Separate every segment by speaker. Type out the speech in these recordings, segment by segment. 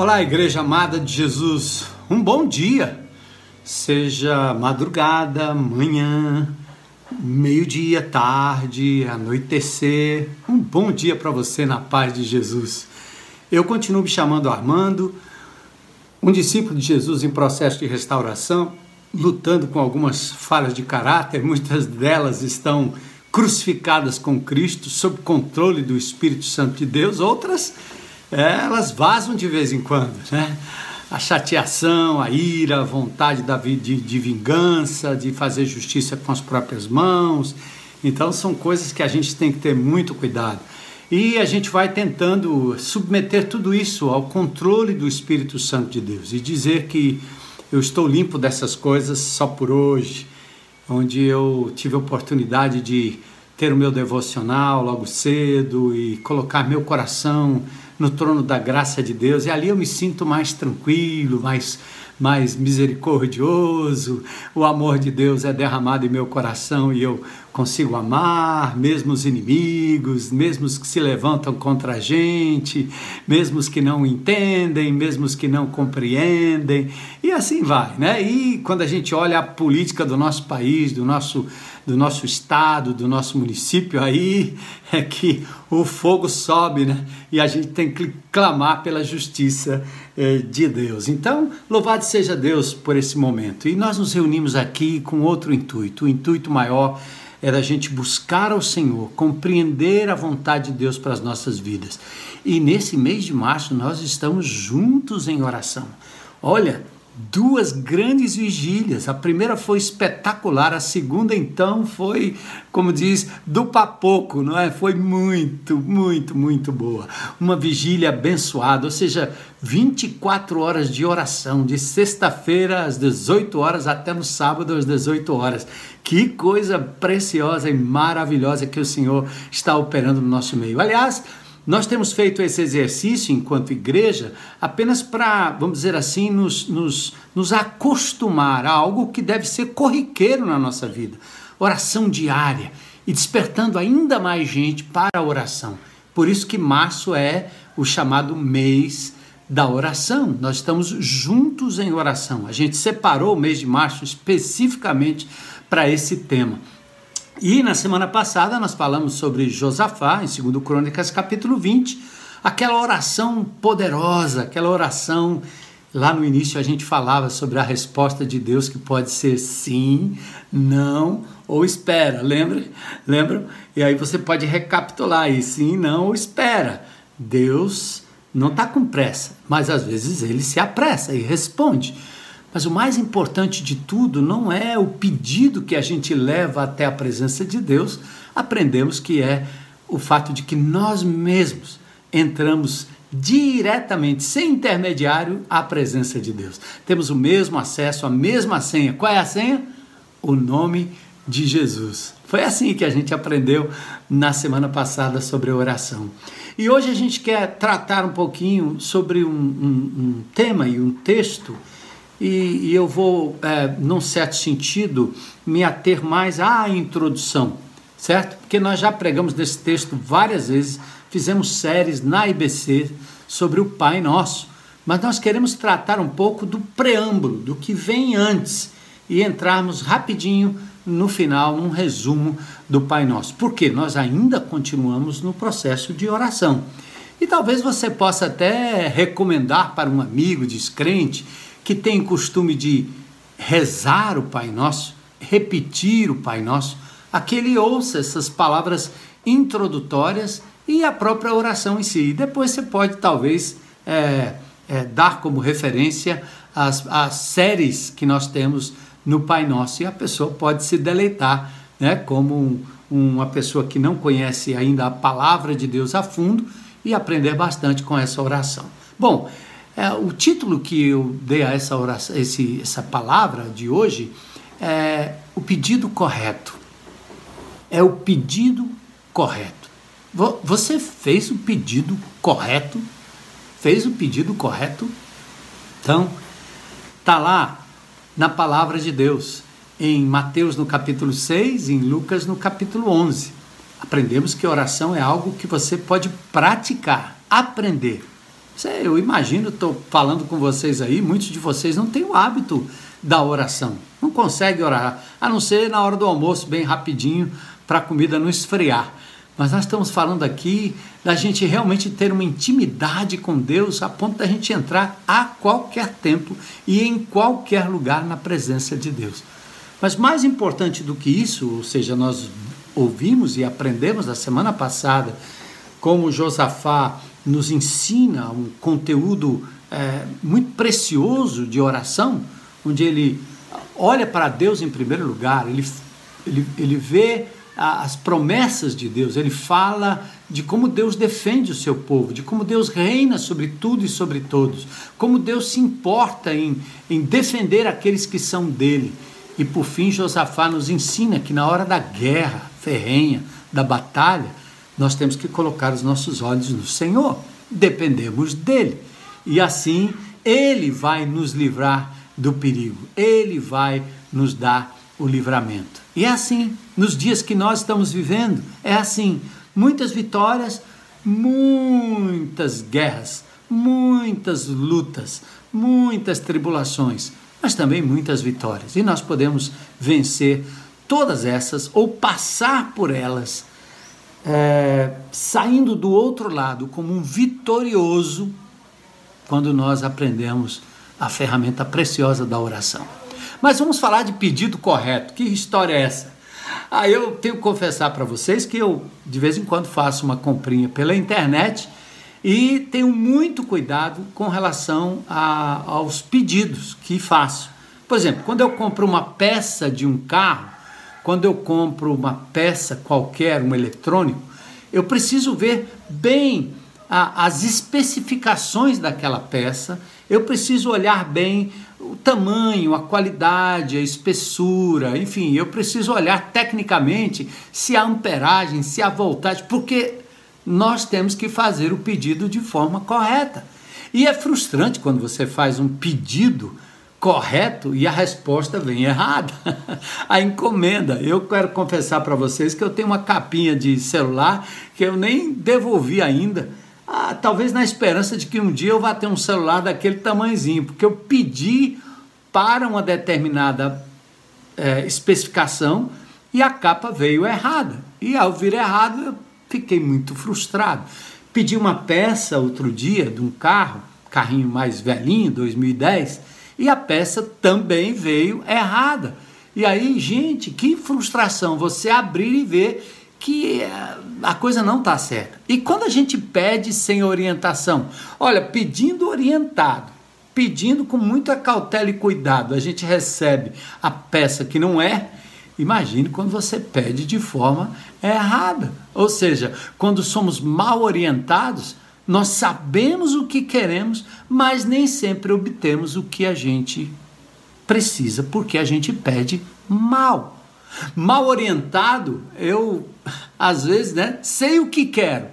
Speaker 1: Olá, Igreja Amada de Jesus, um bom dia, seja madrugada, manhã, meio-dia, tarde, anoitecer, um bom dia para você na paz de Jesus. Eu continuo me chamando Armando, um discípulo de Jesus em processo de restauração, lutando com algumas falhas de caráter, muitas delas estão crucificadas com Cristo, sob controle do Espírito Santo de Deus, outras é, elas vazam de vez em quando, né? A chateação, a ira, a vontade de, de vingança, de fazer justiça com as próprias mãos. Então, são coisas que a gente tem que ter muito cuidado. E a gente vai tentando submeter tudo isso ao controle do Espírito Santo de Deus e dizer que eu estou limpo dessas coisas só por hoje, onde eu tive a oportunidade de ter o meu devocional logo cedo e colocar meu coração no trono da graça de Deus, e ali eu me sinto mais tranquilo, mais, mais misericordioso. O amor de Deus é derramado em meu coração e eu consigo amar, mesmo os inimigos, mesmo os que se levantam contra a gente, mesmo os que não entendem, mesmo os que não compreendem, e assim vai, né? E quando a gente olha a política do nosso país, do nosso do nosso estado, do nosso município, aí é que o fogo sobe, né? E a gente tem que clamar pela justiça eh, de Deus. Então, louvado seja Deus por esse momento. E nós nos reunimos aqui com outro intuito. O intuito maior é da gente buscar ao Senhor, compreender a vontade de Deus para as nossas vidas. E nesse mês de março nós estamos juntos em oração. Olha, duas grandes vigílias. A primeira foi espetacular, a segunda então foi, como diz, do papoco, não é? Foi muito, muito, muito boa. Uma vigília abençoada, ou seja, 24 horas de oração, de sexta-feira às 18 horas até no sábado às 18 horas. Que coisa preciosa e maravilhosa que o Senhor está operando no nosso meio. Aliás, nós temos feito esse exercício enquanto igreja apenas para, vamos dizer assim, nos, nos, nos acostumar a algo que deve ser corriqueiro na nossa vida. Oração diária e despertando ainda mais gente para a oração. Por isso que março é o chamado mês da oração. Nós estamos juntos em oração. A gente separou o mês de março especificamente para esse tema. E na semana passada nós falamos sobre Josafá, em 2 Crônicas, capítulo 20, aquela oração poderosa, aquela oração. Lá no início a gente falava sobre a resposta de Deus que pode ser sim, não ou espera, lembra? Lembra? E aí você pode recapitular aí, sim, não ou espera. Deus não está com pressa, mas às vezes ele se apressa e responde. Mas o mais importante de tudo não é o pedido que a gente leva até a presença de Deus, aprendemos que é o fato de que nós mesmos entramos diretamente, sem intermediário, à presença de Deus. Temos o mesmo acesso, a mesma senha. Qual é a senha? O nome de Jesus. Foi assim que a gente aprendeu na semana passada sobre a oração. E hoje a gente quer tratar um pouquinho sobre um, um, um tema e um texto e, e eu vou, é, num certo sentido, me ater mais à introdução, certo? Porque nós já pregamos nesse texto várias vezes, fizemos séries na IBC sobre o Pai Nosso, mas nós queremos tratar um pouco do preâmbulo, do que vem antes e entrarmos rapidinho no final, num resumo do Pai Nosso. Porque nós ainda continuamos no processo de oração. E talvez você possa até recomendar para um amigo descrente que tem costume de rezar o Pai Nosso, repetir o Pai Nosso, aquele ouça essas palavras introdutórias e a própria oração em si. E depois você pode, talvez, é, é, dar como referência as, as séries que nós temos no Pai Nosso e a pessoa pode se deleitar, né, como um, uma pessoa que não conhece ainda a palavra de Deus a fundo e aprender bastante com essa oração. Bom, é, o título que eu dei a essa, oração, esse, essa palavra de hoje é o pedido correto. É o pedido correto. Você fez o pedido correto? Fez o pedido correto? Então, tá lá na palavra de Deus, em Mateus no capítulo 6, em Lucas no capítulo 11. Aprendemos que oração é algo que você pode praticar, aprender. Eu imagino, estou falando com vocês aí, muitos de vocês não têm o hábito da oração. Não consegue orar, a não ser na hora do almoço, bem rapidinho, para a comida não esfriar. Mas nós estamos falando aqui da gente realmente ter uma intimidade com Deus a ponto da gente entrar a qualquer tempo e em qualquer lugar na presença de Deus. Mas mais importante do que isso, ou seja, nós ouvimos e aprendemos na semana passada como Josafá nos ensina um conteúdo é, muito precioso de oração, onde ele olha para Deus em primeiro lugar, ele, ele, ele vê as promessas de Deus, ele fala de como Deus defende o seu povo, de como Deus reina sobre tudo e sobre todos, como Deus se importa em, em defender aqueles que são dele. E por fim, Josafá nos ensina que na hora da guerra ferrenha, da batalha, nós temos que colocar os nossos olhos no Senhor, dependemos dele. E assim, ele vai nos livrar do perigo, ele vai nos dar o livramento. E é assim, nos dias que nós estamos vivendo, é assim: muitas vitórias, muitas guerras, muitas lutas, muitas tribulações, mas também muitas vitórias. E nós podemos vencer todas essas ou passar por elas, é, saindo do outro lado como um vitorioso, quando nós aprendemos a ferramenta preciosa da oração. Mas vamos falar de pedido correto. Que história é essa? Ah, eu tenho que confessar para vocês que eu de vez em quando faço uma comprinha pela internet e tenho muito cuidado com relação a, aos pedidos que faço. Por exemplo, quando eu compro uma peça de um carro, quando eu compro uma peça qualquer, um eletrônico, eu preciso ver bem a, as especificações daquela peça, eu preciso olhar bem o tamanho, a qualidade, a espessura, enfim, eu preciso olhar tecnicamente se a amperagem, se a voltagem, porque nós temos que fazer o pedido de forma correta. E é frustrante quando você faz um pedido correto e a resposta vem errada. a encomenda. Eu quero confessar para vocês que eu tenho uma capinha de celular que eu nem devolvi ainda ah, talvez na esperança de que um dia eu vá ter um celular daquele tamanhozinho, porque eu pedi para uma determinada é, especificação e a capa veio errada. E ao vir errado, eu fiquei muito frustrado. Pedi uma peça outro dia de um carro, carrinho mais velhinho, 2010, e a peça também veio errada. E aí, gente, que frustração você abrir e ver que a coisa não está certa. E quando a gente pede sem orientação, olha, pedindo orientado, pedindo com muita cautela e cuidado, a gente recebe a peça que não é. Imagine quando você pede de forma errada. Ou seja, quando somos mal orientados, nós sabemos o que queremos, mas nem sempre obtemos o que a gente precisa, porque a gente pede mal. Mal orientado, eu às vezes, né, sei o que quero,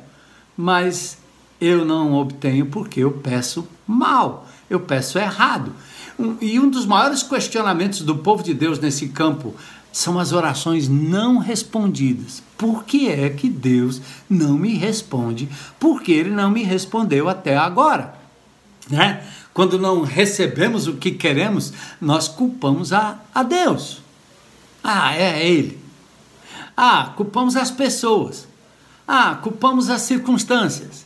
Speaker 1: mas eu não obtenho porque eu peço mal, eu peço errado. Um, e um dos maiores questionamentos do povo de Deus nesse campo são as orações não respondidas. Por que é que Deus não me responde? Porque Ele não me respondeu até agora. Né? Quando não recebemos o que queremos, nós culpamos a, a Deus. Ah, é ele. Ah, culpamos as pessoas. Ah, culpamos as circunstâncias.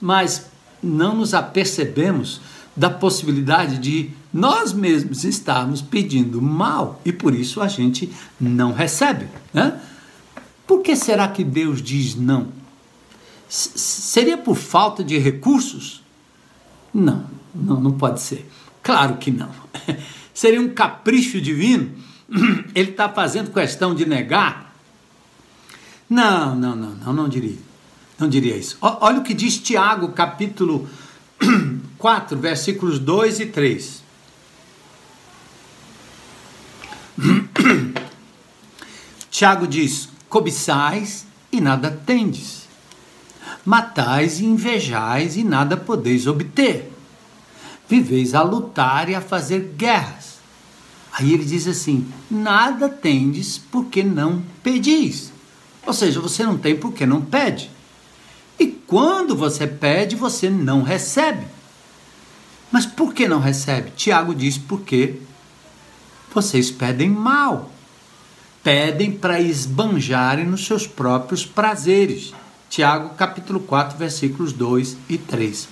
Speaker 1: Mas não nos apercebemos da possibilidade de nós mesmos estarmos pedindo mal e por isso a gente não recebe. Né? Por que será que Deus diz não? S seria por falta de recursos? Não, não, não pode ser. Claro que não. seria um capricho divino ele está fazendo questão de negar? Não, não, não, não, não diria. Não diria isso. Olha o que diz Tiago, capítulo 4, versículos 2 e 3. Tiago diz: cobiçais e nada tendes, matais e invejais e nada podeis obter, viveis a lutar e a fazer guerras Aí ele diz assim: nada tendes porque não pedis. Ou seja, você não tem porque não pede. E quando você pede, você não recebe. Mas por que não recebe? Tiago diz porque vocês pedem mal. Pedem para esbanjarem nos seus próprios prazeres. Tiago capítulo 4, versículos 2 e 3.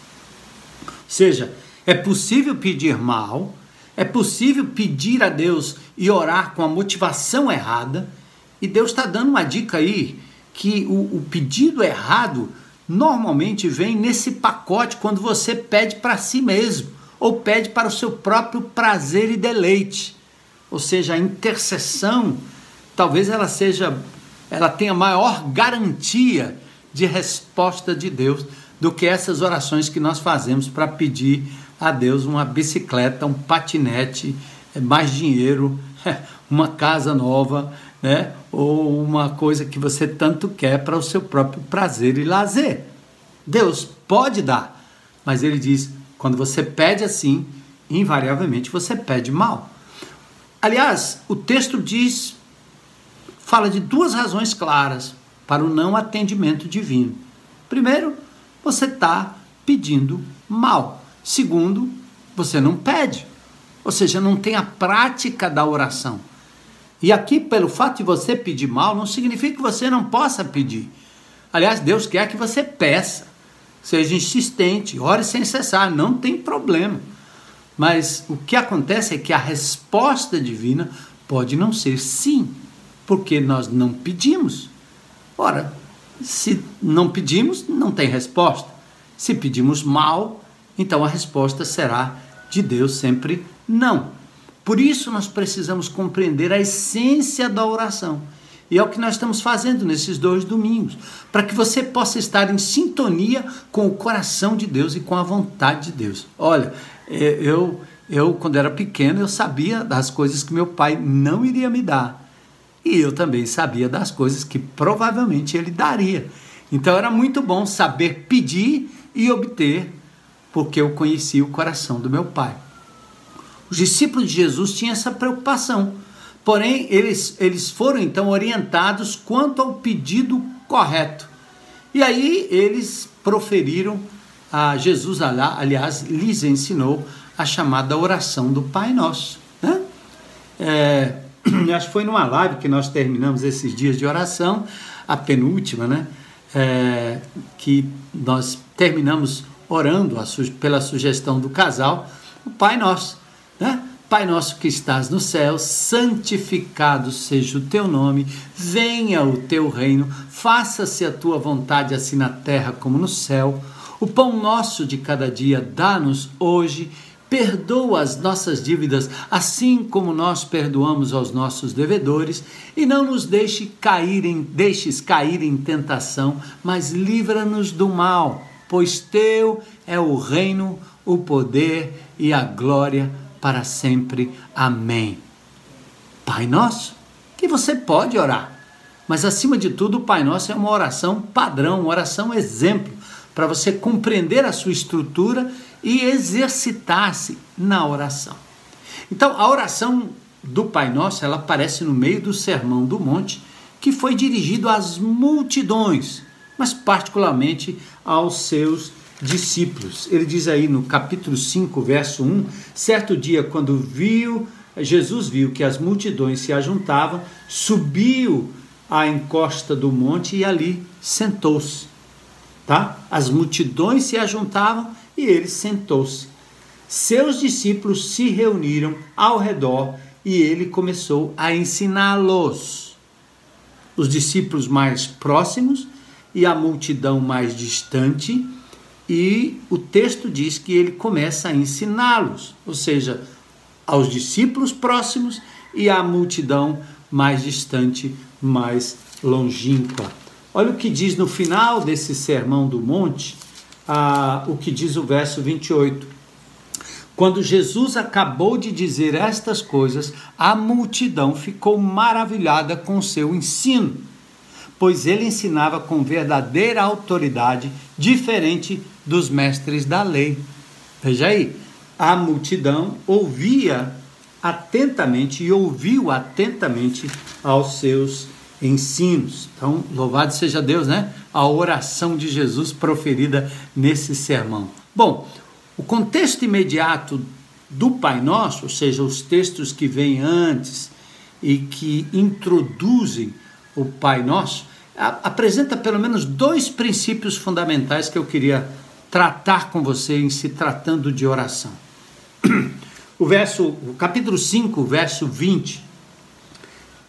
Speaker 1: Ou seja, é possível pedir mal, é possível pedir a Deus e orar com a motivação errada, e Deus está dando uma dica aí que o, o pedido errado normalmente vem nesse pacote quando você pede para si mesmo ou pede para o seu próprio prazer e deleite. Ou seja, a intercessão, talvez ela seja, ela tenha maior garantia de resposta de Deus do que essas orações que nós fazemos para pedir a Deus uma bicicleta, um patinete, mais dinheiro, uma casa nova, né? ou uma coisa que você tanto quer para o seu próprio prazer e lazer. Deus pode dar, mas ele diz: quando você pede assim, invariavelmente você pede mal. Aliás, o texto diz, fala de duas razões claras para o não atendimento divino. Primeiro, você está pedindo mal. Segundo, você não pede, ou seja, não tem a prática da oração. E aqui, pelo fato de você pedir mal, não significa que você não possa pedir. Aliás, Deus quer que você peça, seja insistente, ore sem cessar, não tem problema. Mas o que acontece é que a resposta divina pode não ser sim, porque nós não pedimos. Ora, se não pedimos, não tem resposta. Se pedimos mal, então a resposta será de Deus sempre não. Por isso nós precisamos compreender a essência da oração. E é o que nós estamos fazendo nesses dois domingos, para que você possa estar em sintonia com o coração de Deus e com a vontade de Deus. Olha, é, eu, eu quando era pequeno, eu sabia das coisas que meu pai não iria me dar. E eu também sabia das coisas que provavelmente ele daria. Então era muito bom saber pedir e obter, porque eu conhecia o coração do meu pai. Os discípulos de Jesus tinham essa preocupação. Porém, eles, eles foram então orientados quanto ao pedido correto. E aí eles proferiram a Jesus, aliás, lhes ensinou a chamada oração do Pai Nosso. Né? É, acho que foi numa live que nós terminamos esses dias de oração, a penúltima, né? É, que nós terminamos orando a, pela sugestão do casal, o Pai Nosso. Né? Pai nosso que estás no céu, santificado seja o teu nome, venha o teu reino, faça-se a tua vontade, assim na terra como no céu. O pão nosso de cada dia dá-nos hoje, perdoa as nossas dívidas, assim como nós perdoamos aos nossos devedores, e não nos deixe cair em, deixes cair em tentação, mas livra-nos do mal, pois teu é o reino, o poder e a glória para sempre. Amém. Pai Nosso, que você pode orar, mas acima de tudo, o Pai Nosso é uma oração padrão, uma oração exemplo, para você compreender a sua estrutura e exercitar-se na oração. Então, a oração do Pai Nosso, ela aparece no meio do Sermão do Monte, que foi dirigido às multidões, mas particularmente aos seus discípulos. Ele diz aí no capítulo 5, verso 1: certo dia, quando viu, Jesus viu que as multidões se ajuntavam, subiu à encosta do monte e ali sentou-se. Tá? As multidões se ajuntavam e ele sentou-se. Seus discípulos se reuniram ao redor e ele começou a ensiná-los. Os discípulos mais próximos e a multidão mais distante e o texto diz que ele começa a ensiná-los, ou seja, aos discípulos próximos e à multidão mais distante, mais longínqua. Olha o que diz no final desse sermão do monte, o que diz o verso 28. Quando Jesus acabou de dizer estas coisas, a multidão ficou maravilhada com seu ensino, pois ele ensinava com verdadeira autoridade, diferente dos mestres da lei. Veja aí, a multidão ouvia atentamente e ouviu atentamente aos seus ensinos. Então, louvado seja Deus, né? A oração de Jesus proferida nesse sermão. Bom, o contexto imediato do Pai Nosso, ou seja, os textos que vêm antes e que introduzem o Pai Nosso, apresenta pelo menos dois princípios fundamentais que eu queria tratar com você em se tratando de oração. O verso, o capítulo 5, verso 20,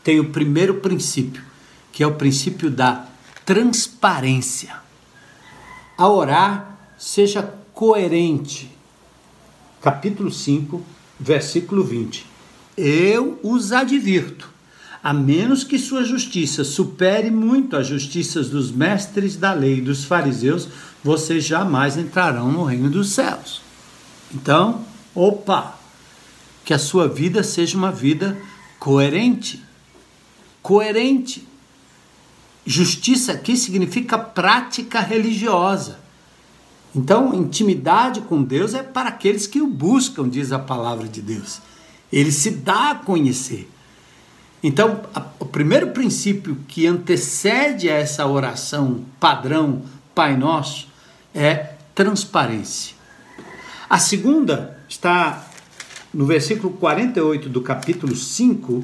Speaker 1: tem o primeiro princípio, que é o princípio da transparência. A orar, seja coerente. Capítulo 5, versículo 20. Eu os advirto, a menos que sua justiça supere muito as justiças dos mestres da lei e dos fariseus, vocês jamais entrarão no reino dos céus. Então, opa, que a sua vida seja uma vida coerente. Coerente. Justiça aqui significa prática religiosa. Então, intimidade com Deus é para aqueles que o buscam, diz a palavra de Deus. Ele se dá a conhecer. Então, a, o primeiro princípio que antecede a essa oração padrão Pai Nosso é transparência. A segunda está no versículo 48 do capítulo 5,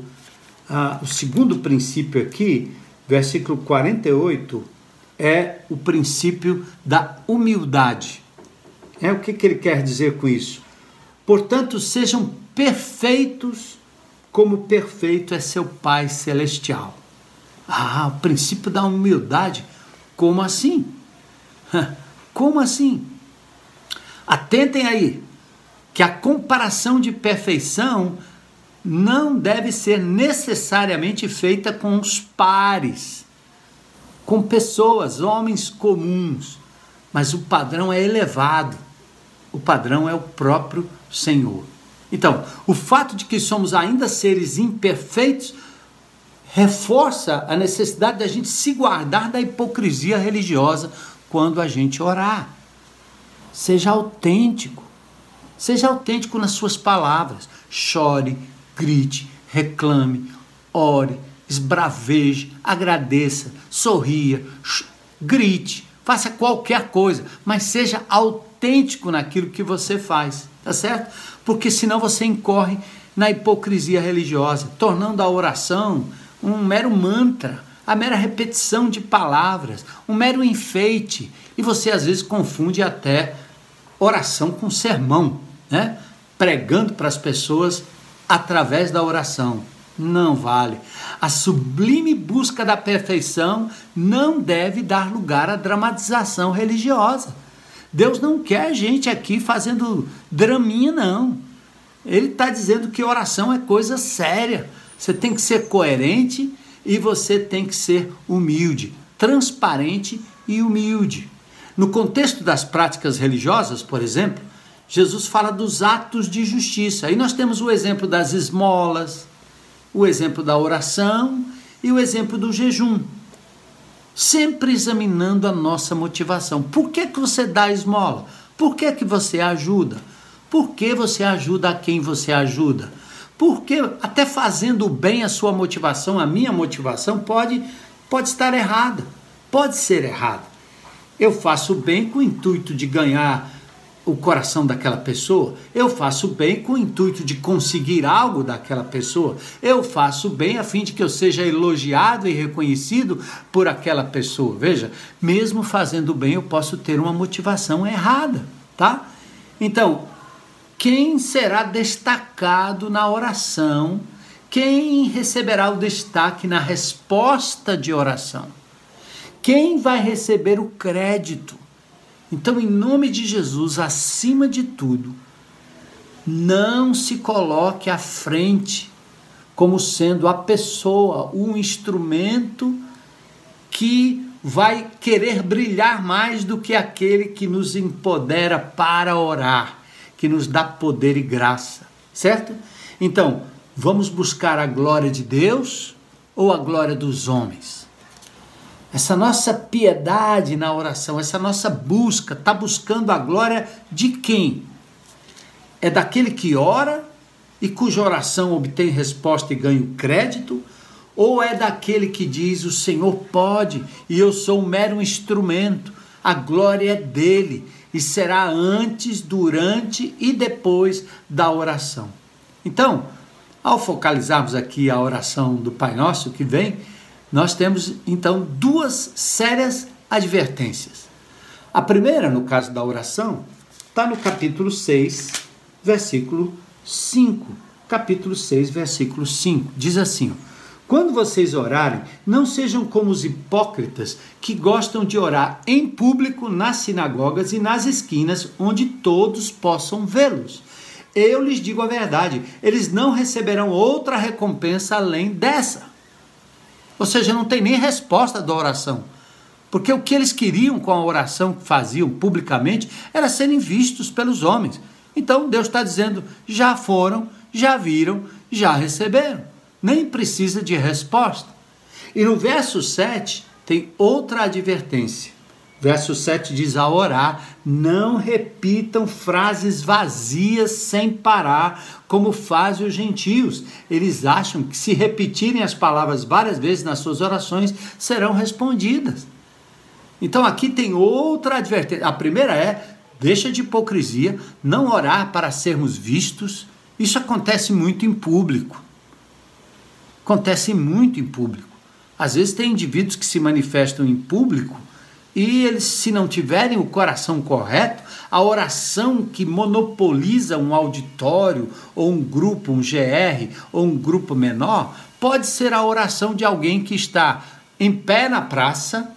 Speaker 1: ah, o segundo princípio aqui, versículo 48, é o princípio da humildade. É o que, que ele quer dizer com isso? Portanto, sejam perfeitos como perfeito é seu Pai celestial. Ah, o princípio da humildade. Como assim? Como assim? Atentem aí que a comparação de perfeição não deve ser necessariamente feita com os pares, com pessoas, homens comuns, mas o padrão é elevado. O padrão é o próprio Senhor. Então, o fato de que somos ainda seres imperfeitos reforça a necessidade da gente se guardar da hipocrisia religiosa quando a gente orar. Seja autêntico. Seja autêntico nas suas palavras. Chore, grite, reclame, ore, esbraveje, agradeça, sorria, grite, faça qualquer coisa, mas seja autêntico naquilo que você faz, tá certo? Porque senão você incorre na hipocrisia religiosa, tornando a oração um mero mantra, a mera repetição de palavras, um mero enfeite, e você às vezes confunde até oração com sermão, né? Pregando para as pessoas através da oração. Não vale. A sublime busca da perfeição não deve dar lugar à dramatização religiosa. Deus não quer gente aqui fazendo draminha, não. Ele está dizendo que oração é coisa séria. Você tem que ser coerente e você tem que ser humilde, transparente e humilde. No contexto das práticas religiosas, por exemplo, Jesus fala dos atos de justiça. Aí nós temos o exemplo das esmolas, o exemplo da oração e o exemplo do jejum. Sempre examinando a nossa motivação. Por que, que você dá esmola? Por que, que você ajuda? Por que você ajuda a quem você ajuda? Porque até fazendo bem a sua motivação, a minha motivação pode, pode estar errada, pode ser errada. Eu faço bem com o intuito de ganhar o coração daquela pessoa, eu faço bem com o intuito de conseguir algo daquela pessoa, eu faço bem a fim de que eu seja elogiado e reconhecido por aquela pessoa. Veja, mesmo fazendo bem, eu posso ter uma motivação errada, tá? Então, quem será destacado na oração? Quem receberá o destaque na resposta de oração? Quem vai receber o crédito? Então, em nome de Jesus, acima de tudo, não se coloque à frente como sendo a pessoa, o instrumento que vai querer brilhar mais do que aquele que nos empodera para orar, que nos dá poder e graça, certo? Então, vamos buscar a glória de Deus ou a glória dos homens? Essa nossa piedade na oração, essa nossa busca, está buscando a glória de quem? É daquele que ora e cuja oração obtém resposta e ganha crédito? Ou é daquele que diz: O Senhor pode e eu sou um mero instrumento, a glória é dele e será antes, durante e depois da oração. Então, ao focalizarmos aqui a oração do Pai Nosso que vem, nós temos então duas sérias advertências. A primeira, no caso da oração, está no capítulo 6, versículo 5. Capítulo 6, versículo 5. Diz assim: Quando vocês orarem, não sejam como os hipócritas que gostam de orar em público nas sinagogas e nas esquinas, onde todos possam vê-los. Eu lhes digo a verdade, eles não receberão outra recompensa além dessa. Ou seja, não tem nem resposta da oração. Porque o que eles queriam com a oração que faziam publicamente era serem vistos pelos homens. Então Deus está dizendo: já foram, já viram, já receberam. Nem precisa de resposta. E no verso 7 tem outra advertência. Verso 7 diz: a orar, não repitam frases vazias sem parar, como fazem os gentios. Eles acham que se repetirem as palavras várias vezes nas suas orações, serão respondidas. Então aqui tem outra advertência. A primeira é: deixa de hipocrisia, não orar para sermos vistos. Isso acontece muito em público. Acontece muito em público. Às vezes tem indivíduos que se manifestam em público e eles, se não tiverem o coração correto, a oração que monopoliza um auditório, ou um grupo, um GR, ou um grupo menor, pode ser a oração de alguém que está em pé na praça,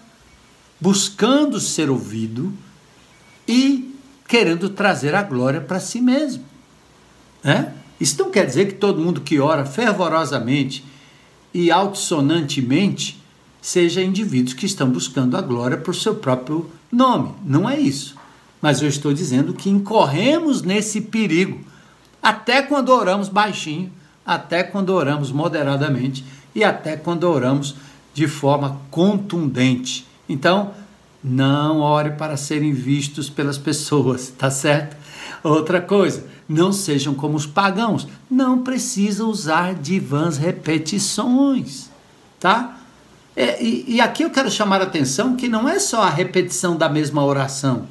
Speaker 1: buscando ser ouvido e querendo trazer a glória para si mesmo. Né? Isso não quer dizer que todo mundo que ora fervorosamente e altissonantemente seja indivíduos que estão buscando a glória por seu próprio nome. Não é isso. Mas eu estou dizendo que incorremos nesse perigo, até quando oramos baixinho, até quando oramos moderadamente e até quando oramos de forma contundente. Então, não ore para serem vistos pelas pessoas, tá certo? Outra coisa, não sejam como os pagãos, não precisa usar de vãs repetições, tá? É, e, e aqui eu quero chamar a atenção que não é só a repetição da mesma oração,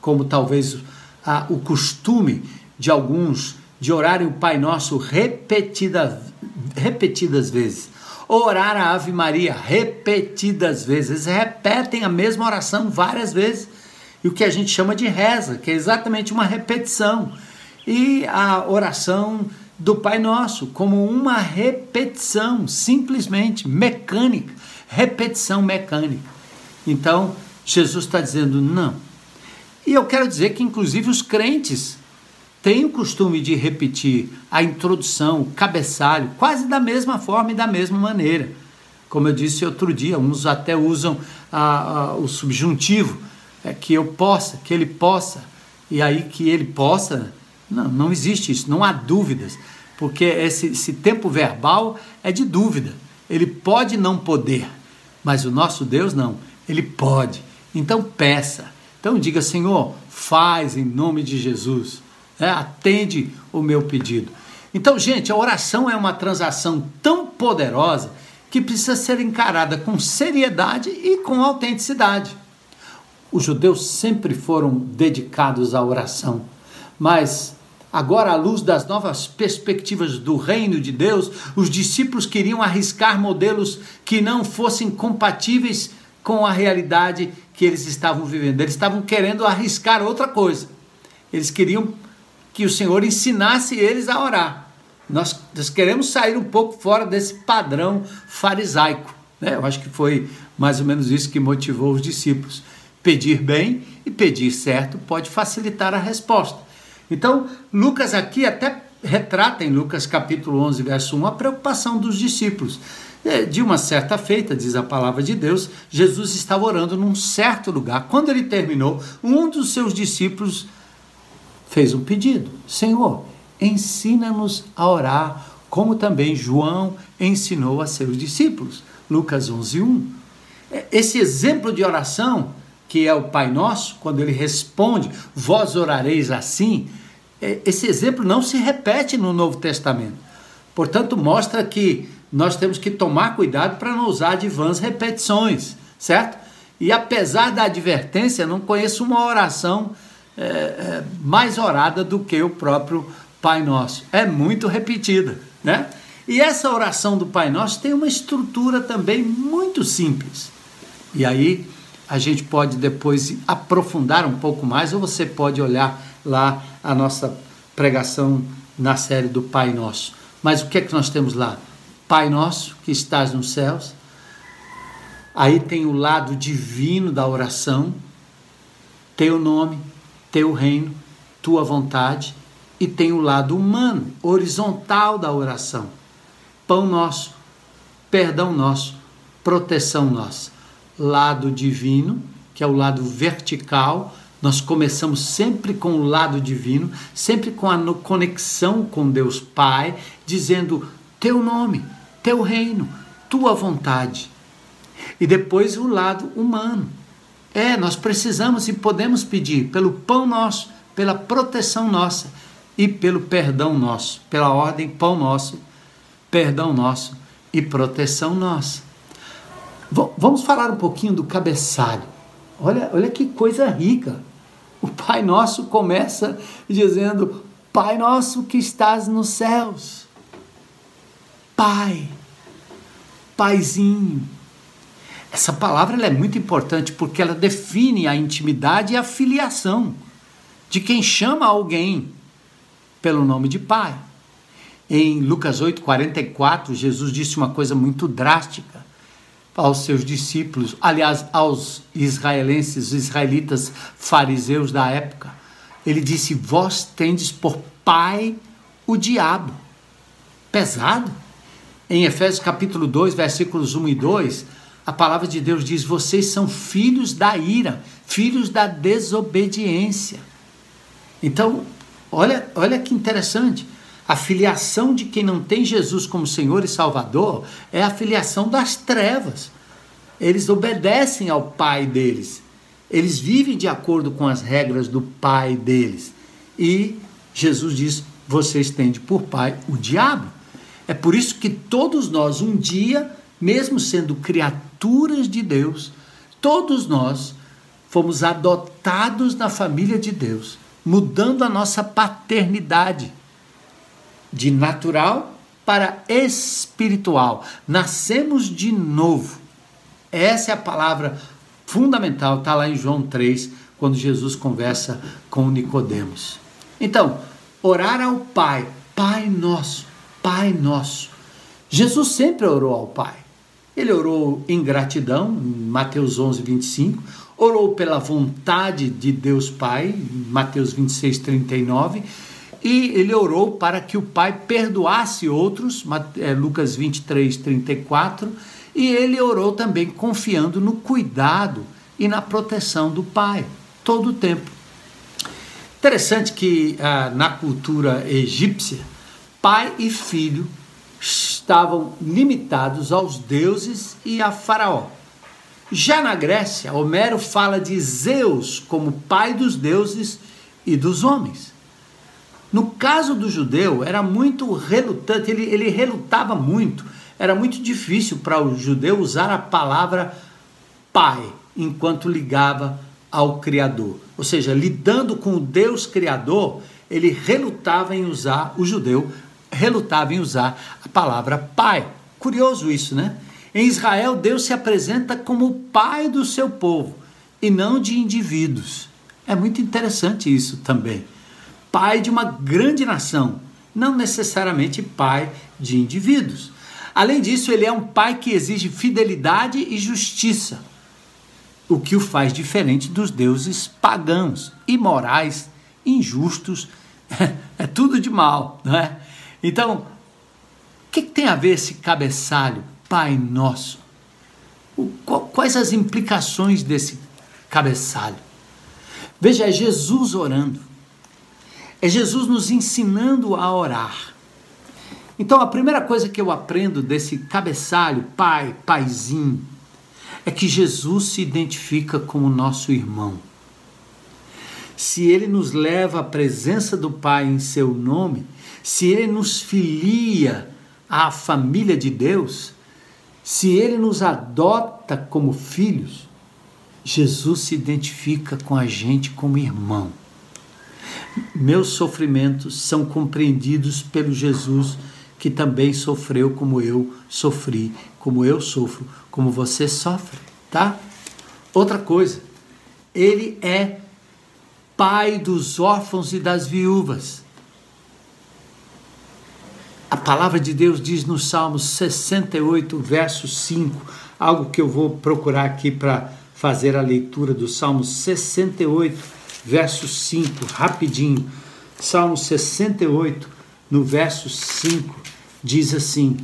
Speaker 1: como talvez a, o costume de alguns de orarem o Pai Nosso repetida, repetidas vezes. Orar a Ave Maria repetidas vezes. Eles repetem a mesma oração várias vezes. E o que a gente chama de reza, que é exatamente uma repetição. E a oração do Pai Nosso, como uma repetição, simplesmente mecânica repetição mecânica. Então, Jesus está dizendo não. E eu quero dizer que, inclusive, os crentes têm o costume de repetir a introdução, o cabeçalho, quase da mesma forma e da mesma maneira. Como eu disse outro dia, uns até usam a, a, o subjuntivo, é, que eu possa, que ele possa, e aí que ele possa. Não, não existe isso, não há dúvidas, porque esse, esse tempo verbal é de dúvida. Ele pode não poder, mas o nosso Deus não, ele pode. Então peça. Então diga, Senhor, faz em nome de Jesus. É, atende o meu pedido. Então, gente, a oração é uma transação tão poderosa que precisa ser encarada com seriedade e com autenticidade. Os judeus sempre foram dedicados à oração, mas Agora, à luz das novas perspectivas do reino de Deus, os discípulos queriam arriscar modelos que não fossem compatíveis com a realidade que eles estavam vivendo. Eles estavam querendo arriscar outra coisa. Eles queriam que o Senhor ensinasse eles a orar. Nós, nós queremos sair um pouco fora desse padrão farisaico. Né? Eu acho que foi mais ou menos isso que motivou os discípulos. Pedir bem e pedir certo pode facilitar a resposta. Então, Lucas aqui até retrata em Lucas capítulo 11, verso 1, a preocupação dos discípulos. De uma certa feita, diz a palavra de Deus, Jesus estava orando num certo lugar. Quando ele terminou, um dos seus discípulos fez um pedido: Senhor, ensina-nos a orar, como também João ensinou a seus discípulos. Lucas 11, 1. É, esse exemplo de oração que é o Pai Nosso, quando ele responde, vós orareis assim, é, esse exemplo não se repete no Novo Testamento. Portanto, mostra que nós temos que tomar cuidado para não usar de vãs repetições, certo? E apesar da advertência, não conheço uma oração é, é, mais orada do que o próprio Pai Nosso. É muito repetida, né? E essa oração do Pai Nosso tem uma estrutura também muito simples. E aí a gente pode depois aprofundar um pouco mais, ou você pode olhar lá a nossa pregação na série do Pai Nosso. Mas o que é que nós temos lá? Pai Nosso que estás nos céus. Aí tem o lado divino da oração, teu nome, teu reino, tua vontade, e tem o lado humano, horizontal da oração. Pão nosso, perdão nosso, proteção nossa. Lado divino, que é o lado vertical, nós começamos sempre com o lado divino, sempre com a conexão com Deus Pai, dizendo teu nome, teu reino, tua vontade. E depois o lado humano. É, nós precisamos e podemos pedir pelo pão nosso, pela proteção nossa e pelo perdão nosso, pela ordem pão nosso, perdão nosso e proteção nossa. V vamos falar um pouquinho do cabeçalho. Olha, olha que coisa rica. O Pai Nosso começa dizendo: Pai Nosso que estás nos céus. Pai, Paizinho. Essa palavra é muito importante porque ela define a intimidade e a filiação de quem chama alguém pelo nome de Pai. Em Lucas 8:44, Jesus disse uma coisa muito drástica aos seus discípulos, aliás, aos israelenses, israelitas fariseus da época. Ele disse: Vós tendes por pai o diabo. Pesado. Em Efésios capítulo 2, versículos 1 e 2, a palavra de Deus diz: Vocês são filhos da ira, filhos da desobediência. Então, olha, olha que interessante. A filiação de quem não tem Jesus como Senhor e Salvador é a filiação das trevas. Eles obedecem ao pai deles. Eles vivem de acordo com as regras do pai deles. E Jesus diz: vocês têm por pai o diabo. É por isso que todos nós, um dia, mesmo sendo criaturas de Deus, todos nós fomos adotados na família de Deus, mudando a nossa paternidade de natural para espiritual. Nascemos de novo. Essa é a palavra fundamental, está lá em João 3, quando Jesus conversa com Nicodemos. Então, orar ao Pai, Pai nosso, Pai nosso. Jesus sempre orou ao Pai. Ele orou em gratidão, em Mateus 11, 25, orou pela vontade de Deus Pai, Mateus 26, 39, e ele orou para que o Pai perdoasse outros, é, Lucas 23, 34, e ele orou também confiando no cuidado e na proteção do Pai, todo o tempo. Interessante que ah, na cultura egípcia, pai e filho estavam limitados aos deuses e a Faraó. Já na Grécia, Homero fala de Zeus como pai dos deuses e dos homens. No caso do judeu, era muito relutante, ele, ele relutava muito, era muito difícil para o judeu usar a palavra pai enquanto ligava ao Criador. Ou seja, lidando com o Deus Criador, ele relutava em usar, o judeu relutava em usar a palavra pai. Curioso isso, né? Em Israel, Deus se apresenta como o pai do seu povo e não de indivíduos. É muito interessante isso também pai de uma grande nação, não necessariamente pai de indivíduos. Além disso, ele é um pai que exige fidelidade e justiça, o que o faz diferente dos deuses pagãos, imorais, injustos, é tudo de mal, não é? Então, o que, tem a ver esse cabeçalho, Pai Nosso? Quais as implicações desse cabeçalho? Veja, é Jesus orando. É Jesus nos ensinando a orar. Então, a primeira coisa que eu aprendo desse cabeçalho, pai, paizinho, é que Jesus se identifica como nosso irmão. Se ele nos leva à presença do Pai em seu nome, se ele nos filia à família de Deus, se ele nos adota como filhos, Jesus se identifica com a gente como irmão. Meus sofrimentos são compreendidos pelo Jesus que também sofreu como eu sofri, como eu sofro, como você sofre, tá? Outra coisa, ele é pai dos órfãos e das viúvas. A palavra de Deus diz no Salmo 68, verso 5, algo que eu vou procurar aqui para fazer a leitura do Salmo 68, verso 5, rapidinho. Salmo 68, no verso 5, diz assim: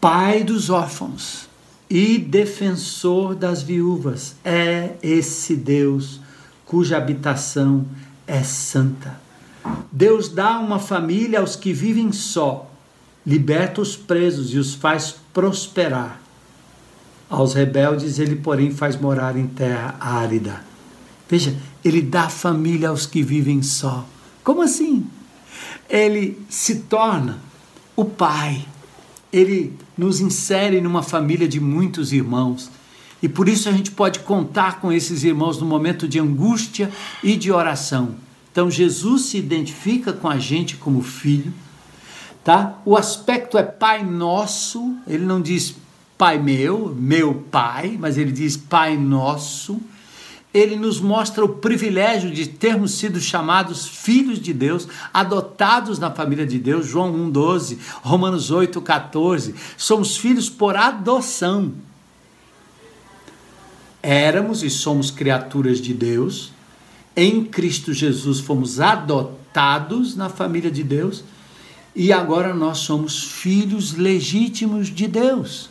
Speaker 1: Pai dos órfãos e defensor das viúvas é esse Deus cuja habitação é santa. Deus dá uma família aos que vivem só, liberta os presos e os faz prosperar. Aos rebeldes ele, porém, faz morar em terra árida. Veja, ele dá família aos que vivem só. Como assim? Ele se torna o pai. Ele nos insere numa família de muitos irmãos. E por isso a gente pode contar com esses irmãos no momento de angústia e de oração. Então Jesus se identifica com a gente como filho, tá? O aspecto é Pai nosso, ele não diz Pai meu, meu Pai, mas ele diz Pai nosso. Ele nos mostra o privilégio de termos sido chamados filhos de Deus, adotados na família de Deus, João 1,12, Romanos 8,14. Somos filhos por adoção. Éramos e somos criaturas de Deus, em Cristo Jesus fomos adotados na família de Deus e agora nós somos filhos legítimos de Deus.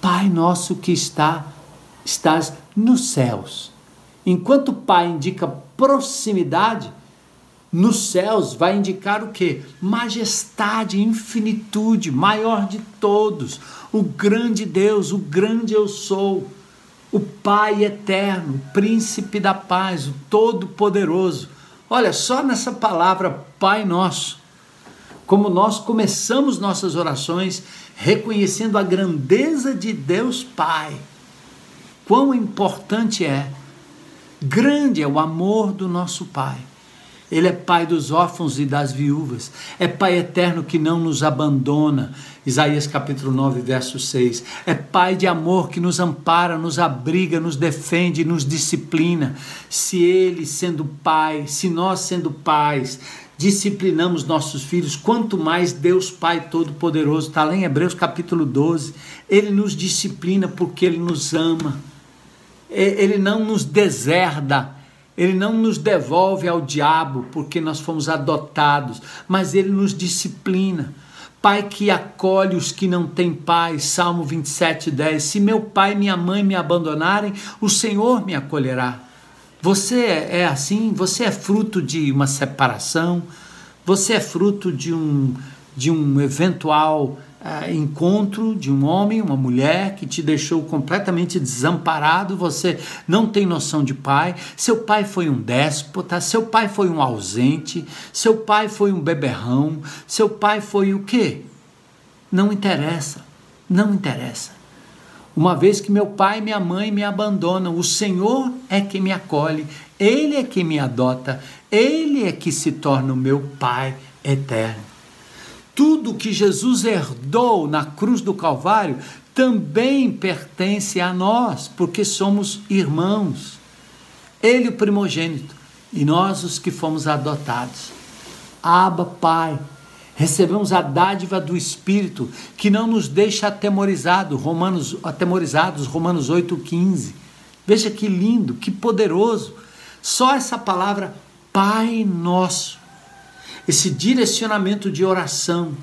Speaker 1: Pai nosso que está estás nos céus. Enquanto Pai indica proximidade, nos céus vai indicar o que? Majestade, infinitude, maior de todos, o grande Deus, o grande eu sou o Pai eterno, príncipe da paz, o todo-poderoso. Olha, só nessa palavra Pai Nosso, como nós começamos nossas orações reconhecendo a grandeza de Deus Pai. Quão importante é, grande é o amor do nosso Pai. Ele é pai dos órfãos e das viúvas. É pai eterno que não nos abandona. Isaías capítulo 9, verso 6. É pai de amor que nos ampara, nos abriga, nos defende, nos disciplina. Se ele sendo pai, se nós sendo pais, disciplinamos nossos filhos, quanto mais Deus Pai Todo-Poderoso, está lá em Hebreus capítulo 12, ele nos disciplina porque ele nos ama. Ele não nos deserda ele não nos devolve ao diabo porque nós fomos adotados, mas ele nos disciplina. Pai que acolhe os que não têm pai, Salmo 27, 10. Se meu pai e minha mãe me abandonarem, o Senhor me acolherá. Você é assim? Você é fruto de uma separação? Você é fruto de um, de um eventual uh, encontro de um homem, uma mulher que te deixou completamente desamparado, você não tem noção de pai, seu pai foi um déspota, seu pai foi um ausente, seu pai foi um beberrão, seu pai foi o quê? Não interessa, não interessa. Uma vez que meu pai e minha mãe me abandonam, o Senhor é que me acolhe, Ele é que me adota, Ele é que se torna o meu Pai eterno tudo que Jesus herdou na cruz do Calvário também pertence a nós, porque somos irmãos. Ele, o primogênito, e nós, os que fomos adotados. Abba, Pai. Recebemos a dádiva do Espírito que não nos deixa atemorizado, Romanos, atemorizados, Romanos 8,15. Veja que lindo, que poderoso. Só essa palavra Pai Nosso esse direcionamento de oração.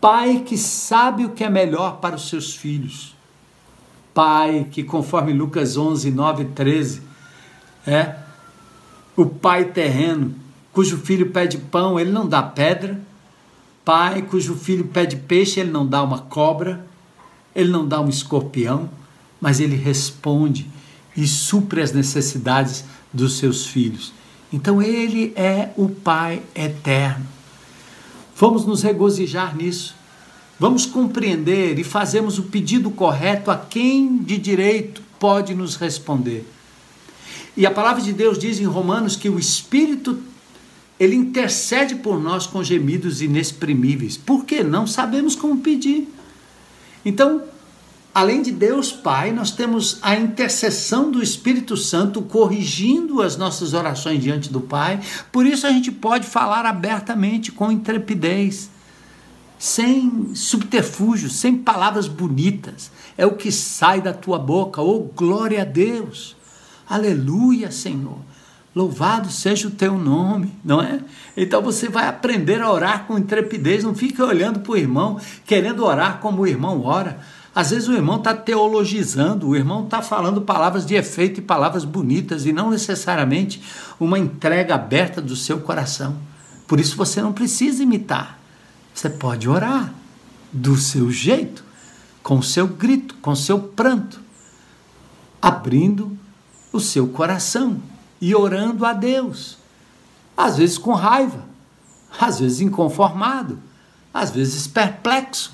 Speaker 1: Pai que sabe o que é melhor para os seus filhos. Pai que, conforme Lucas 11, 9 13, é o pai terreno, cujo filho pede pão, ele não dá pedra. Pai cujo filho pede peixe, ele não dá uma cobra. Ele não dá um escorpião, mas ele responde e supre as necessidades dos seus filhos. Então ele é o Pai eterno. Vamos nos regozijar nisso. Vamos compreender e fazermos o pedido correto a quem de direito pode nos responder. E a palavra de Deus diz em Romanos que o Espírito ele intercede por nós com gemidos inexprimíveis. Por que não sabemos como pedir? Então, além de Deus Pai, nós temos a intercessão do Espírito Santo corrigindo as nossas orações diante do Pai. Por isso a gente pode falar abertamente, com intrepidez, sem subterfúgio, sem palavras bonitas. É o que sai da tua boca. Oh, glória a Deus! Aleluia, Senhor! Louvado seja o teu nome, não é? Então você vai aprender a orar com intrepidez, não fica olhando para o irmão, querendo orar como o irmão ora. Às vezes o irmão está teologizando, o irmão está falando palavras de efeito e palavras bonitas e não necessariamente uma entrega aberta do seu coração. Por isso você não precisa imitar. Você pode orar do seu jeito, com o seu grito, com o seu pranto, abrindo o seu coração e orando a Deus. Às vezes com raiva, às vezes inconformado, às vezes perplexo,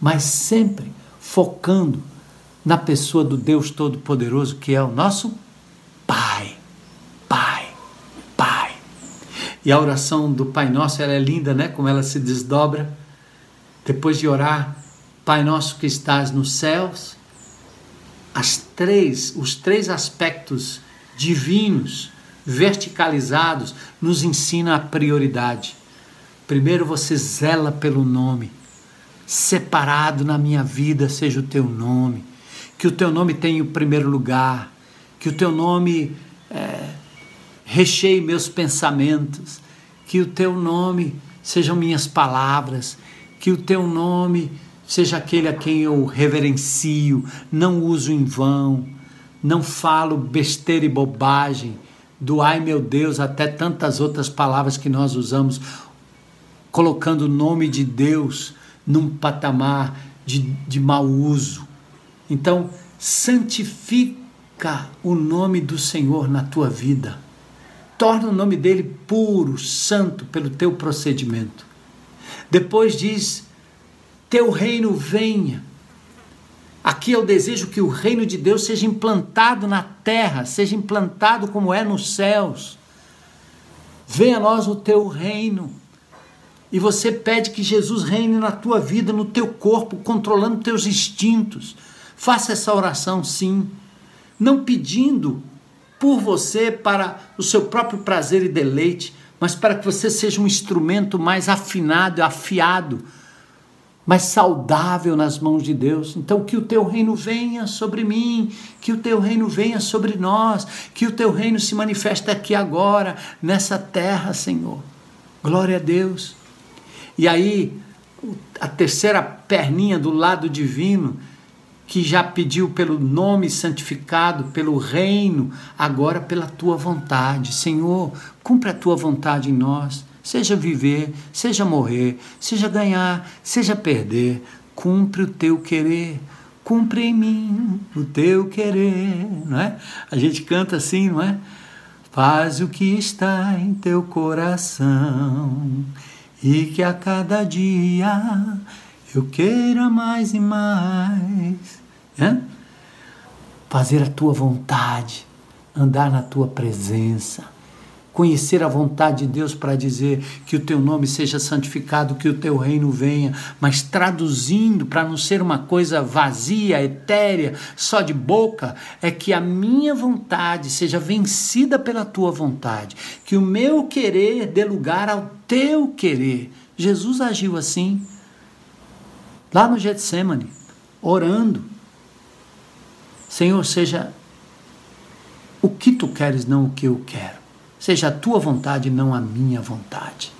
Speaker 1: mas sempre focando na pessoa do Deus Todo-Poderoso que é o nosso Pai. Pai, Pai. E a oração do Pai Nosso ela é linda, né? Como ela se desdobra. Depois de orar, Pai Nosso que estás nos céus, as três, os três aspectos divinos, verticalizados, nos ensina a prioridade. Primeiro você zela pelo nome. Separado na minha vida seja o teu nome. Que o teu nome tenha o primeiro lugar. Que o teu nome é, recheie meus pensamentos. Que o teu nome sejam minhas palavras. Que o teu nome seja aquele a quem eu reverencio, não uso em vão não falo besteira e bobagem, do ai meu Deus, até tantas outras palavras que nós usamos, colocando o nome de Deus num patamar de, de mau uso. Então, santifica o nome do Senhor na tua vida. Torna o nome dele puro, santo, pelo teu procedimento. Depois diz: Teu reino venha Aqui eu desejo que o reino de Deus seja implantado na terra, seja implantado como é nos céus. Venha a nós o teu reino. E você pede que Jesus reine na tua vida, no teu corpo, controlando teus instintos. Faça essa oração sim, não pedindo por você para o seu próprio prazer e deleite, mas para que você seja um instrumento mais afinado, afiado mas saudável nas mãos de Deus. Então, que o teu reino venha sobre mim, que o teu reino venha sobre nós, que o teu reino se manifeste aqui agora, nessa terra, Senhor. Glória a Deus. E aí, a terceira perninha do lado divino, que já pediu pelo nome santificado, pelo reino, agora pela tua vontade. Senhor, cumpre a tua vontade em nós seja viver, seja morrer, seja ganhar, seja perder, cumpre o teu querer, cumpre em mim o teu querer, não é? A gente canta assim, não é? Faz o que está em teu coração e que a cada dia eu queira mais e mais. É? Fazer a tua vontade, andar na tua presença conhecer a vontade de Deus para dizer que o teu nome seja santificado, que o teu reino venha, mas traduzindo para não ser uma coisa vazia, etérea, só de boca, é que a minha vontade seja vencida pela tua vontade, que o meu querer dê lugar ao teu querer. Jesus agiu assim, lá no Getsemane, orando. Senhor, seja o que tu queres, não o que eu quero. Seja a tua vontade, não a minha vontade.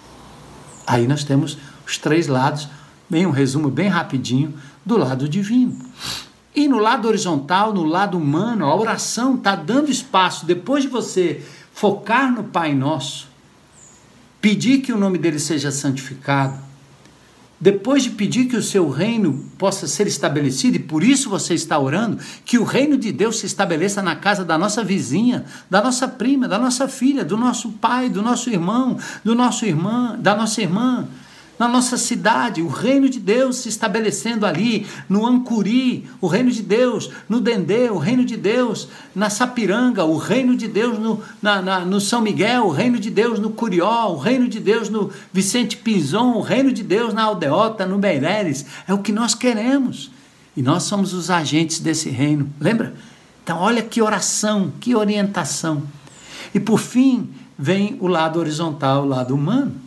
Speaker 1: Aí nós temos os três lados, bem um resumo bem rapidinho do lado divino. E no lado horizontal, no lado humano, a oração está dando espaço, depois de você focar no Pai Nosso, pedir que o nome dele seja santificado, depois de pedir que o seu reino possa ser estabelecido, e por isso você está orando, que o reino de Deus se estabeleça na casa da nossa vizinha, da nossa prima, da nossa filha, do nosso pai, do nosso irmão, do nosso irmã, da nossa irmã, na nossa cidade, o reino de Deus se estabelecendo ali, no Ancuri, o reino de Deus, no Dendê, o reino de Deus, na Sapiranga, o reino de Deus no, na, na, no São Miguel, o reino de Deus no Curió, o reino de Deus no Vicente Pinzon, o reino de Deus na Aldeota, no Meireles. É o que nós queremos. E nós somos os agentes desse reino, lembra? Então, olha que oração, que orientação. E por fim, vem o lado horizontal, o lado humano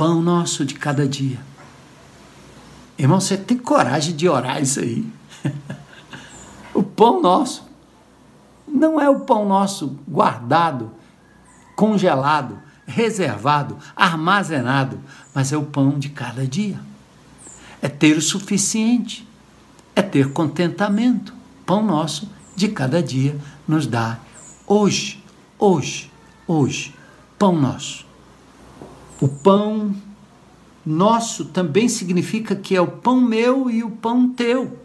Speaker 1: pão nosso de cada dia. Irmão, você tem coragem de orar isso aí? o pão nosso não é o pão nosso guardado, congelado, reservado, armazenado, mas é o pão de cada dia. É ter o suficiente, é ter contentamento. Pão nosso de cada dia nos dá hoje, hoje, hoje. Pão nosso. O pão nosso também significa que é o pão meu e o pão teu,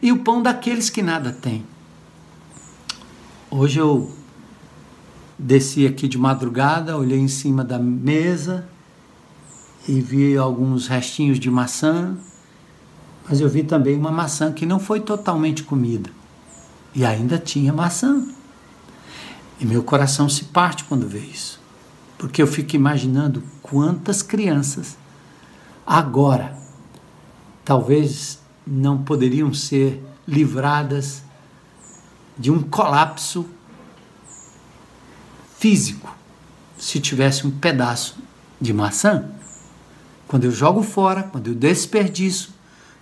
Speaker 1: e o pão daqueles que nada têm. Hoje eu desci aqui de madrugada, olhei em cima da mesa e vi alguns restinhos de maçã, mas eu vi também uma maçã que não foi totalmente comida e ainda tinha maçã. E meu coração se parte quando vê isso porque eu fico imaginando quantas crianças agora talvez não poderiam ser livradas de um colapso físico se tivesse um pedaço de maçã. Quando eu jogo fora, quando eu desperdiço,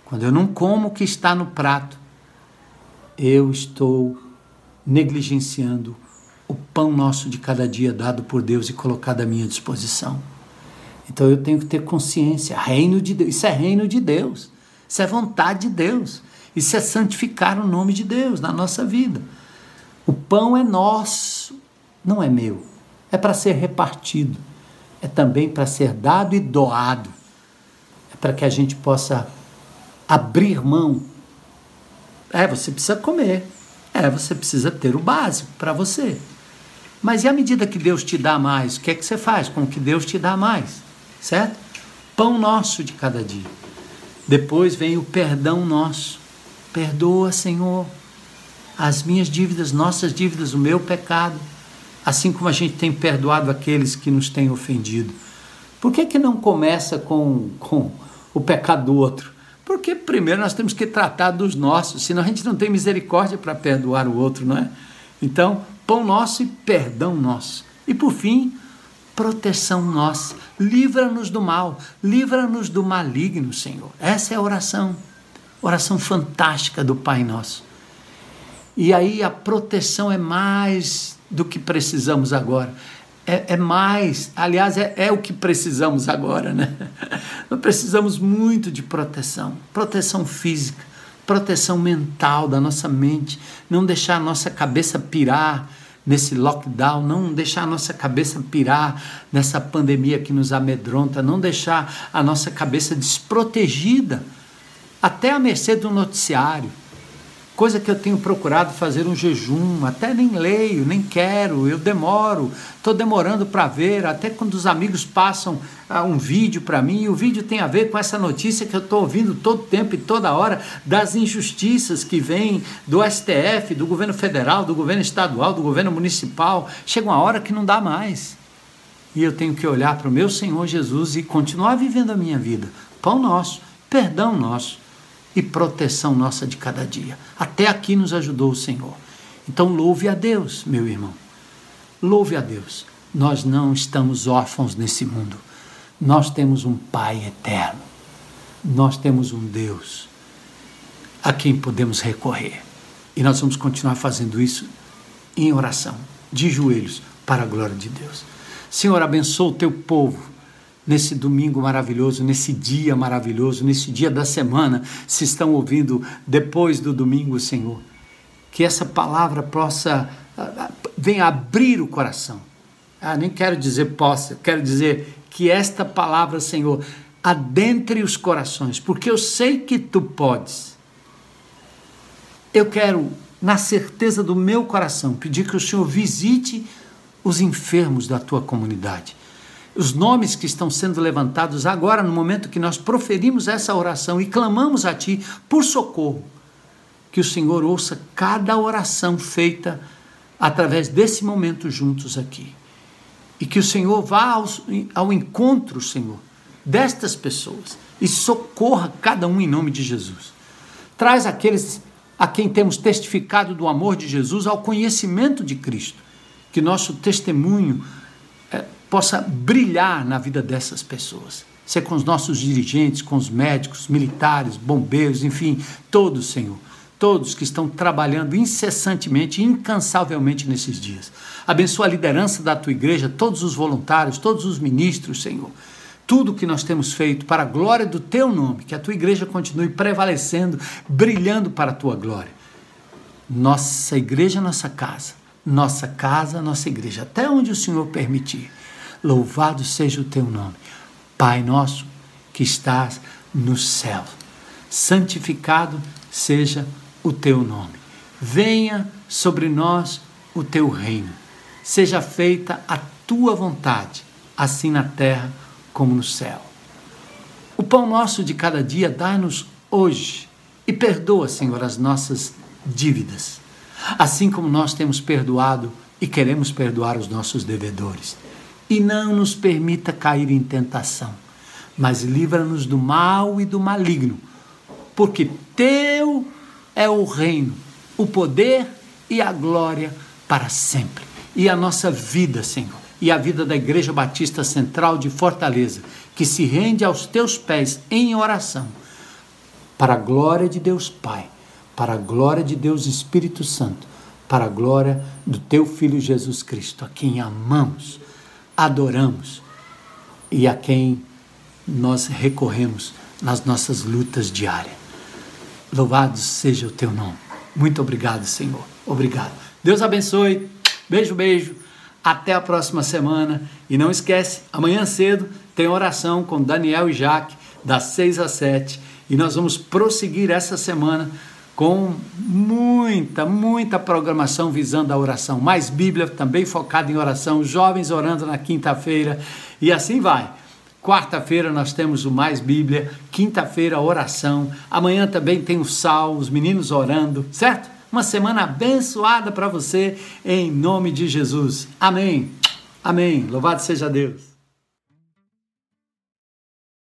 Speaker 1: quando eu não como o que está no prato, eu estou negligenciando pão nosso de cada dia dado por Deus e colocado à minha disposição. Então eu tenho que ter consciência, reino de Deus, isso é reino de Deus, isso é vontade de Deus, isso é santificar o nome de Deus na nossa vida. O pão é nosso, não é meu, é para ser repartido, é também para ser dado e doado, é para que a gente possa abrir mão. É, você precisa comer, é, você precisa ter o básico para você. Mas e à medida que Deus te dá mais, o que é que você faz com o que Deus te dá mais? Certo? Pão nosso de cada dia. Depois vem o perdão nosso. Perdoa, Senhor, as minhas dívidas, nossas dívidas, o meu pecado, assim como a gente tem perdoado aqueles que nos têm ofendido. Por que, que não começa com, com o pecado do outro? Porque primeiro nós temos que tratar dos nossos, senão a gente não tem misericórdia para perdoar o outro, não é? Então, pão nosso e perdão nosso. E por fim, proteção nossa. Livra-nos do mal, livra-nos do maligno, Senhor. Essa é a oração. Oração fantástica do Pai Nosso. E aí a proteção é mais do que precisamos agora. É, é mais, aliás, é, é, o que precisamos agora, né? Nós precisamos muito de proteção, proteção física, proteção mental da nossa mente, não deixar a nossa cabeça pirar nesse lockdown, não deixar a nossa cabeça pirar nessa pandemia que nos amedronta, não deixar a nossa cabeça desprotegida, até à mercê do noticiário coisa que eu tenho procurado fazer um jejum, até nem leio, nem quero, eu demoro, estou demorando para ver, até quando os amigos passam ah, um vídeo para mim, e o vídeo tem a ver com essa notícia que eu estou ouvindo todo tempo e toda hora, das injustiças que vêm do STF, do governo federal, do governo estadual, do governo municipal, chega uma hora que não dá mais. E eu tenho que olhar para o meu Senhor Jesus e continuar vivendo a minha vida. Pão nosso, perdão nosso e proteção nossa de cada dia. Até aqui nos ajudou o Senhor. Então louve a Deus, meu irmão. Louve a Deus. Nós não estamos órfãos nesse mundo. Nós temos um Pai eterno. Nós temos um Deus a quem podemos recorrer. E nós vamos continuar fazendo isso em oração, de joelhos, para a glória de Deus. Senhor, abençoa o teu povo nesse domingo maravilhoso, nesse dia maravilhoso, nesse dia da semana, se estão ouvindo depois do domingo, Senhor. Que essa palavra possa ah, ah, venha abrir o coração. Ah, nem quero dizer possa, quero dizer que esta palavra, Senhor, adentre os corações, porque eu sei que tu podes. Eu quero, na certeza do meu coração, pedir que o Senhor visite os enfermos da tua comunidade os nomes que estão sendo levantados agora, no momento que nós proferimos essa oração e clamamos a Ti por socorro, que o Senhor ouça cada oração feita através desse momento juntos aqui. E que o Senhor vá ao, ao encontro, Senhor, destas pessoas e socorra cada um em nome de Jesus. Traz aqueles a quem temos testificado do amor de Jesus ao conhecimento de Cristo. Que nosso testemunho possa brilhar na vida dessas pessoas. Ser com os nossos dirigentes, com os médicos, militares, bombeiros, enfim, todos, Senhor. Todos que estão trabalhando incessantemente, incansavelmente nesses dias. Abençoa a liderança da tua igreja, todos os voluntários, todos os ministros, Senhor tudo que nós temos feito para a glória do teu nome, que a tua igreja continue prevalecendo, brilhando para a tua glória. Nossa igreja, nossa casa, nossa casa, nossa igreja, até onde o Senhor permitir. Louvado seja o teu nome. Pai nosso que estás no céu, santificado seja o teu nome. Venha sobre nós o teu reino. Seja feita a tua vontade, assim na terra como no céu. O pão nosso de cada dia dá-nos hoje e perdoa, Senhor, as nossas dívidas, assim como nós temos perdoado e queremos perdoar os nossos devedores. E não nos permita cair em tentação, mas livra-nos do mal e do maligno, porque teu é o reino, o poder e a glória para sempre. E a nossa vida, Senhor, e a vida da Igreja Batista Central de Fortaleza, que se rende aos teus pés em oração, para a glória de Deus Pai, para a glória de Deus Espírito Santo, para a glória do teu Filho Jesus Cristo, a quem amamos, adoramos e a quem nós recorremos nas nossas lutas diárias. Louvado seja o teu nome. Muito obrigado, Senhor. Obrigado. Deus abençoe. Beijo, beijo. Até a próxima semana. E não esquece, amanhã cedo tem oração com Daniel e Jaque, das 6 às 7. E nós vamos prosseguir essa semana com muita, muita programação visando a oração. Mais Bíblia também focada em oração, jovens orando na quinta-feira e assim vai. Quarta-feira nós temos o Mais Bíblia, quinta-feira oração, amanhã também tem o sal, os meninos orando, certo? Uma semana abençoada para você, em nome de Jesus. Amém. Amém. Louvado seja Deus.